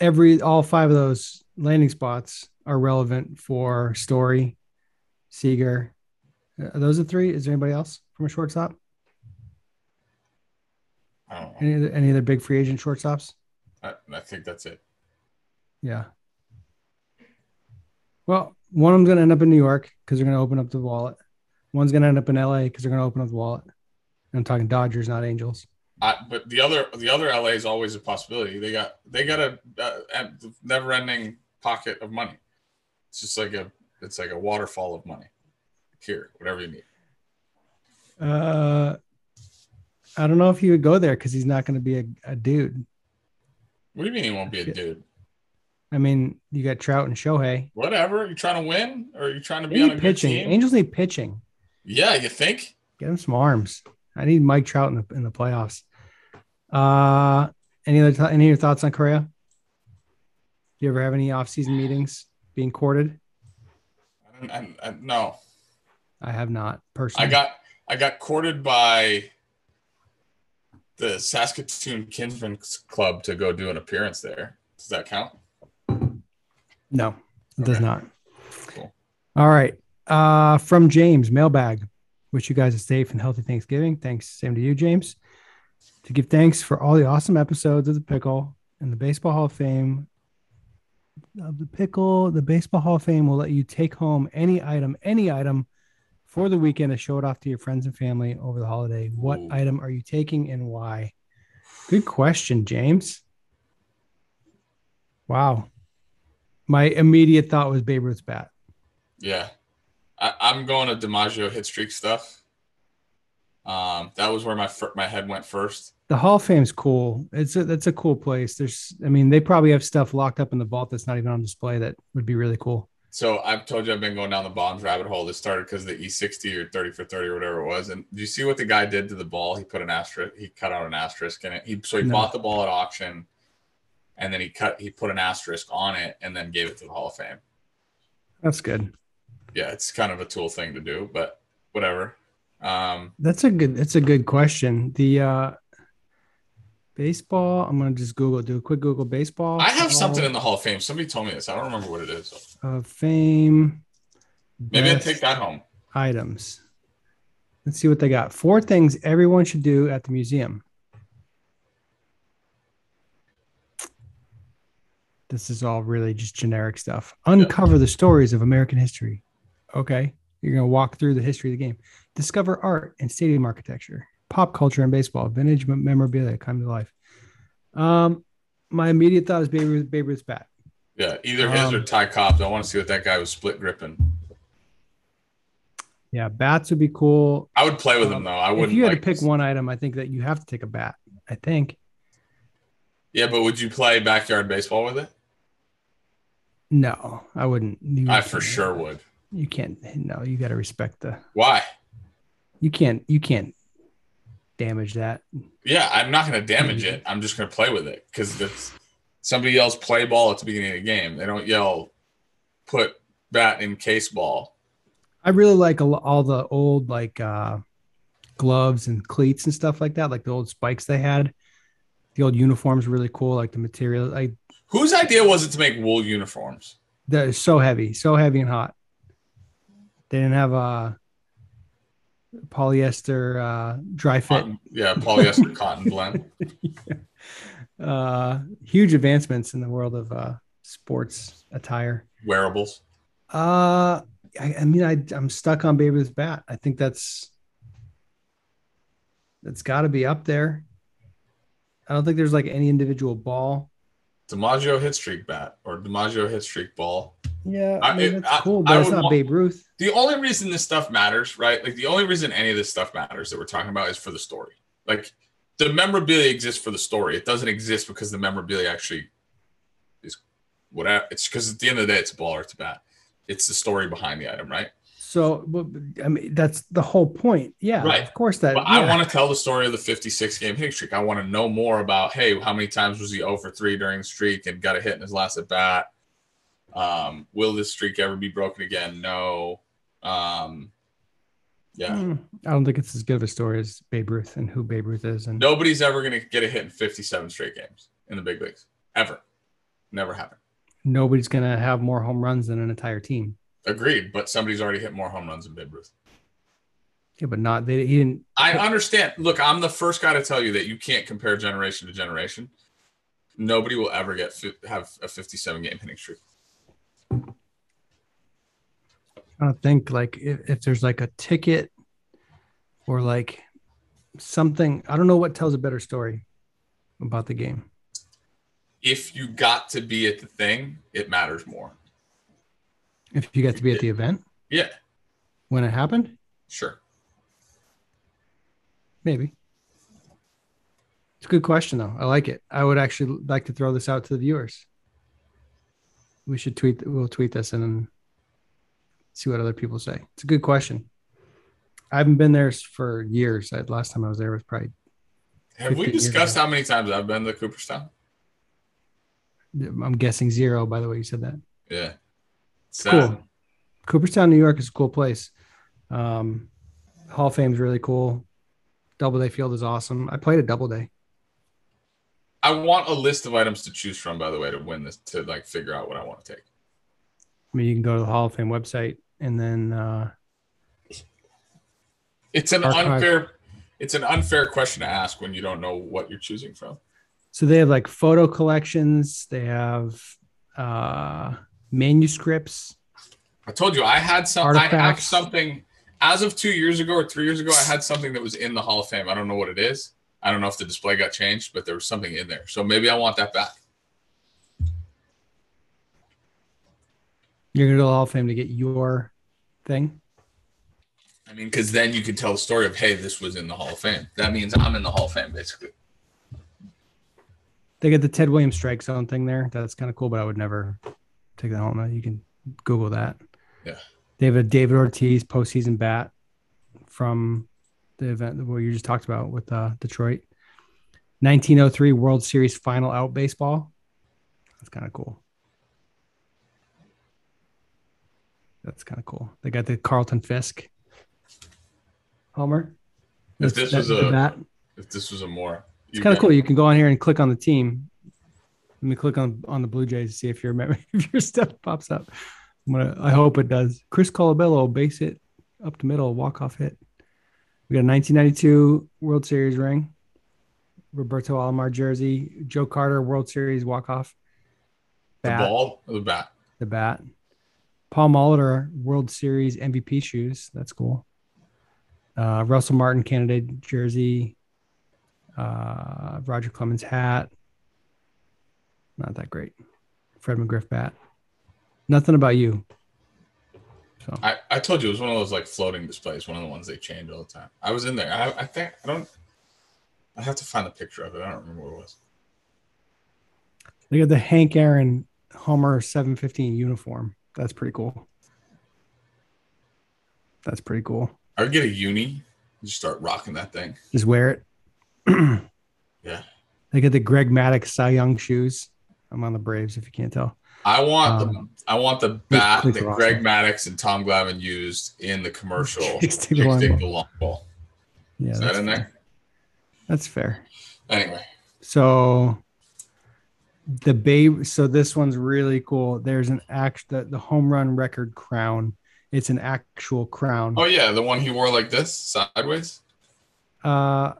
every all five of those landing spots are relevant for Story, Seager. Uh, are those are three? Is there anybody else from a shortstop? I don't know. Any other, any other big free agent shortstops? I, I think that's it. Yeah. Well, one of them's going to end up in New York because they're going to open up the wallet. One's going to end up in LA because they're going to open up the wallet. I'm talking Dodgers, not Angels. Uh, but the other the other LA is always a possibility. They got they got a, a never ending pocket of money. It's just like a it's like a waterfall of money. Here, whatever you need. Uh, I don't know if he would go there because he's not going to be a, a dude. What do you mean he won't be a dude? I mean, you got Trout and Shohei. Whatever. You trying to win, or are you trying to be on a pitching? Good team? Angels need pitching. Yeah, you think? Get him some arms. I need Mike Trout in the in the playoffs. Uh, any other th- any other thoughts on Correa? Do you ever have any off-season meetings being courted? I, I, I, no, I have not personally. I got I got courted by the Saskatoon Kinsmen Club to go do an appearance there. Does that count? no, it does not. Cool. All right. Uh, from James, mailbag. Wish you guys a safe and healthy Thanksgiving. Thanks. Same to you, James. To give thanks for all the awesome episodes of the Pickle and the Baseball Hall of Fame. Of the Pickle, the Baseball Hall of Fame will let you take home any item, any item for the weekend to show it off to your friends and family over the holiday. What Ooh. item are you taking and why? Good question, James. Wow. My immediate thought was Babe Ruth's bat. Yeah, I, I'm going to DiMaggio hit streak stuff. Um, that was where my my head went first. The Hall of Fame's cool. It's a that's a cool place. There's, I mean, they probably have stuff locked up in the vault that's not even on display. That would be really cool. So I've told you I've been going down the bonds rabbit hole. This started because the E60 or 30 for 30 or whatever it was. And do you see what the guy did to the ball? He put an asterisk. He cut out an asterisk in it. He so he No. bought the ball at auction, and then he cut. He put an asterisk on it, and then gave it to the Hall of Fame. That's good. Yeah, it's kind of a tool thing to do, but whatever. Um, That's a good. That's a good question. The uh baseball. I'm gonna just Google. Do a quick Google baseball. I have something in the Hall of Fame. Somebody told me this. I don't remember what it is. of Fame. Maybe I'd take that home. items. Let's see what they got. Four things everyone should do at the museum. This is all really just generic stuff. Uncover the stories of American history. Okay. You're going to walk through the history of the game. Discover art and stadium architecture, pop culture and baseball, vintage mem- memorabilia come to life. Um, my immediate thought is Babe, Ruth, Babe Ruth's bat. Yeah, either his or Um, Ty Cobb's. I want to see what that guy was split gripping. Yeah, bats would be cool. I would play with Um, though. I If wouldn't. you had like to pick this. one item, I think that you have to take a bat. I think. Yeah, but would you play backyard baseball with it? No, I wouldn't. You I for sure would. You can't. No, you got to respect the. Why? You can't. You can't damage that. Yeah, I'm not going to damage it. I'm just going to play with it because it's somebody yells play ball at the beginning of the game. They don't yell put bat in case ball. I really like all the old like uh gloves and cleats and stuff like that, like the old spikes they had. The old uniforms really cool, like the material. Like Whose idea was it to make wool uniforms? they're so heavy, so heavy and hot. They didn't have a polyester uh, dry fit. Cotton, yeah, polyester cotton blend. Uh, huge advancements in the world of uh, sports attire. Wearables. Uh, I, I mean, I I'm stuck on Babe Ruth's bat. I think that's that's got to be up there. I don't think there's like any individual ball. DiMaggio hit streak bat or DiMaggio hit streak ball. Yeah, I- mean, that's I- cool, I it's not want- Babe Ruth. The only reason this stuff matters, right? Like the only reason any of this stuff matters that we're talking about is for the story. Like the memorabilia exists for the story. It doesn't exist because the memorabilia actually is whatever. It's because at the end of the day, it's a ball or it's a bat. It's the story behind the item, right? So, but, I mean, that's the whole point. Yeah, Right. of course that. But I want to tell the story of the 56 game hitting streak. I want to know more about, hey, how many times was he 0 for 3 during the streak and got a hit in his last at bat? Um, will this streak ever be broken again? No. Um, yeah. Mm, I don't think it's as good of a story as Babe Ruth and who Babe Ruth is. And Nobody's ever going to get a hit in 57 straight games in the big leagues. Ever. Never happened. nobody's gonna have more home runs than an entire team. Agreed. But somebody's already hit more home runs than Babe Ruth. Yeah, but not they. He didn't. I understand. Look, I'm the first guy to tell you that you can't compare generation to generation. Nobody will ever get have a 57 game hitting streak. I don't think like if, if there's like a ticket or like something. I don't know what tells a better story about the game. If you got to be at the thing, it matters more. If you got to be at the event Yeah, when it happened, sure. maybe. It's a good question though. I like it. I would actually like to throw this out to the viewers. We should tweet. We'll tweet this and then see what other people say. It's a good question. I haven't been there for years. I, last time I was there was probably. Have we discussed how many times I've been to Cooperstown? I'm guessing zero. By the way, you said that. Yeah. It's cool. Cooperstown, New York is a cool place. Um, Hall of Fame is really cool. Doubleday Field is awesome. I played a Double Doubleday. I want a list of items to choose from, by the way, to win this, to like figure out what I want to take. I mean, you can go to the Hall of Fame website and then uh, It's an Archive. unfair, it's an unfair question to ask when you don't know what you're choosing from. so they have like photo collections. They have uh, manuscripts. I told you I had some. I have something as of two years ago or three years ago. I had something that was in the Hall of Fame. I don't know what it is. I don't know if the display got changed, but there was something in there. So maybe I want that back. You're gonna go to the Hall of Fame to get your thing. I mean, because then you could tell the story of, hey, this was in the Hall of Fame. That means I'm in the Hall of Fame, basically. They get the Ted Williams strike zone thing there. That's kind of cool, but I would never take that home. You can Google that. Yeah. They have a David Ortiz postseason bat from the event where you just talked about with uh, Detroit. 1903 World Series final out baseball. That's kind of cool. That's kind of cool. They got the Carlton Fisk Homer. If this was a- bat. If this was a more, It's kind of cool. You can go on here and click on the team. Let me click on on the Blue Jays to see if your if your stuff pops up. I'm gonna. I hope it does. Chris Colabello base it up the middle, walk off hit. We got a 1992 World Series ring. Roberto Alomar jersey. Joe Carter World Series walk off. the Bat, ball or the bat. the bat. Paul Molitor World Series MVP shoes. That's cool. Uh, Russell Martin candidate jersey. Uh, Roger Clemens hat. Not that great. Fred McGriff bat. Nothing about you. So I, I told you it was one of those like floating displays, one of the ones they change all the time. I was in there. I, I think I don't. I have to find the picture of it. I don't remember what it was. they got the Hank Aaron Homer 715 uniform. That's pretty cool. That's pretty cool. I would get a uni, just start rocking that thing. Just wear it. Yeah. They got the Greg Maddux Cy Young shoes. I'm on the Braves if you can't tell. I want Um, the I want the bat that Greg awesome. Maddux and Tom Glavine used in the commercial. Chicks the Long Ball. long ball. Yeah, Is that in fair. there? That's fair. Anyway, So the Bay. So this one's really cool. There's an act the, the home run record crown. It's an actual crown. oh yeah, the one he wore like this sideways. Uh,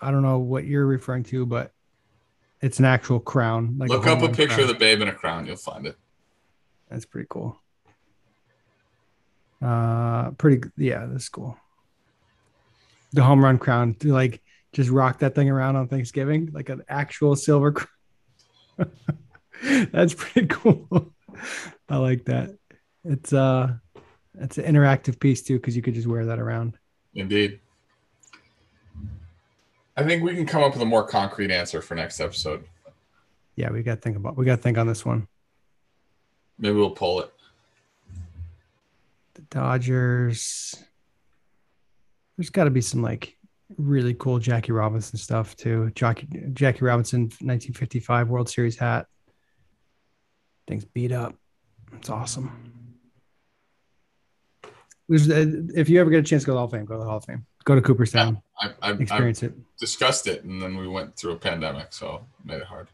I don't know what you're referring to, but it's an actual crown. Like Look home up a picture crown. of the babe in a crown. You'll find it. That's pretty cool. Uh, pretty. Yeah, that's cool. The home run crown to like just rock that thing around on Thanksgiving, like an actual silver crown. that's pretty cool. I like that. It's uh, it's an interactive piece too because you could just wear that around. Indeed. I think we can come up with a more concrete answer for next episode. Yeah, we got to think about. We got to think on this one. Maybe we'll pull it. the Dodgers. There's got to be some like really cool Jackie Robinson stuff too. Jackie Jackie Robinson 1955 World Series hat. Things beat up. It's awesome. Uh, if you ever get a chance to go to the Hall of Fame, go to the Hall of Fame. Go to Cooperstown, I, I, I experience it. discussed it, and then we went through a pandemic, so made it hard.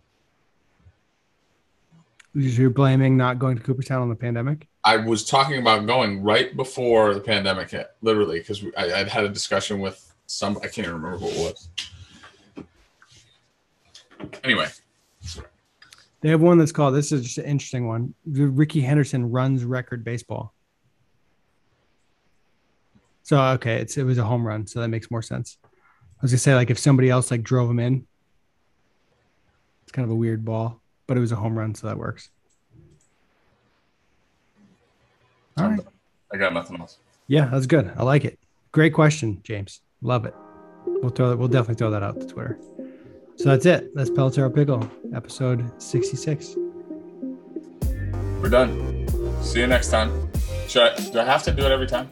You're blaming not going to Cooperstown on the pandemic. I was talking about going right before the pandemic hit, literally, because I I'd had a discussion with some. I can't even remember who it was. Anyway, They have one that's called. This is just an interesting one. Rickey Henderson runs record baseball. So okay, it's it was a home run, so that makes more sense. I was gonna say like if somebody else like drove him in, it's kind of a weird ball, but it was a home run, so that works. All right, I got nothing else. yeah, that's good. I like it. Great question, James. Love it. We'll throw that. We'll definitely throw that out to Twitter. So that's it. That's Pelletero Pickle, episode sixty-six. We're done. See you next time. Should I, do I have to do it every time?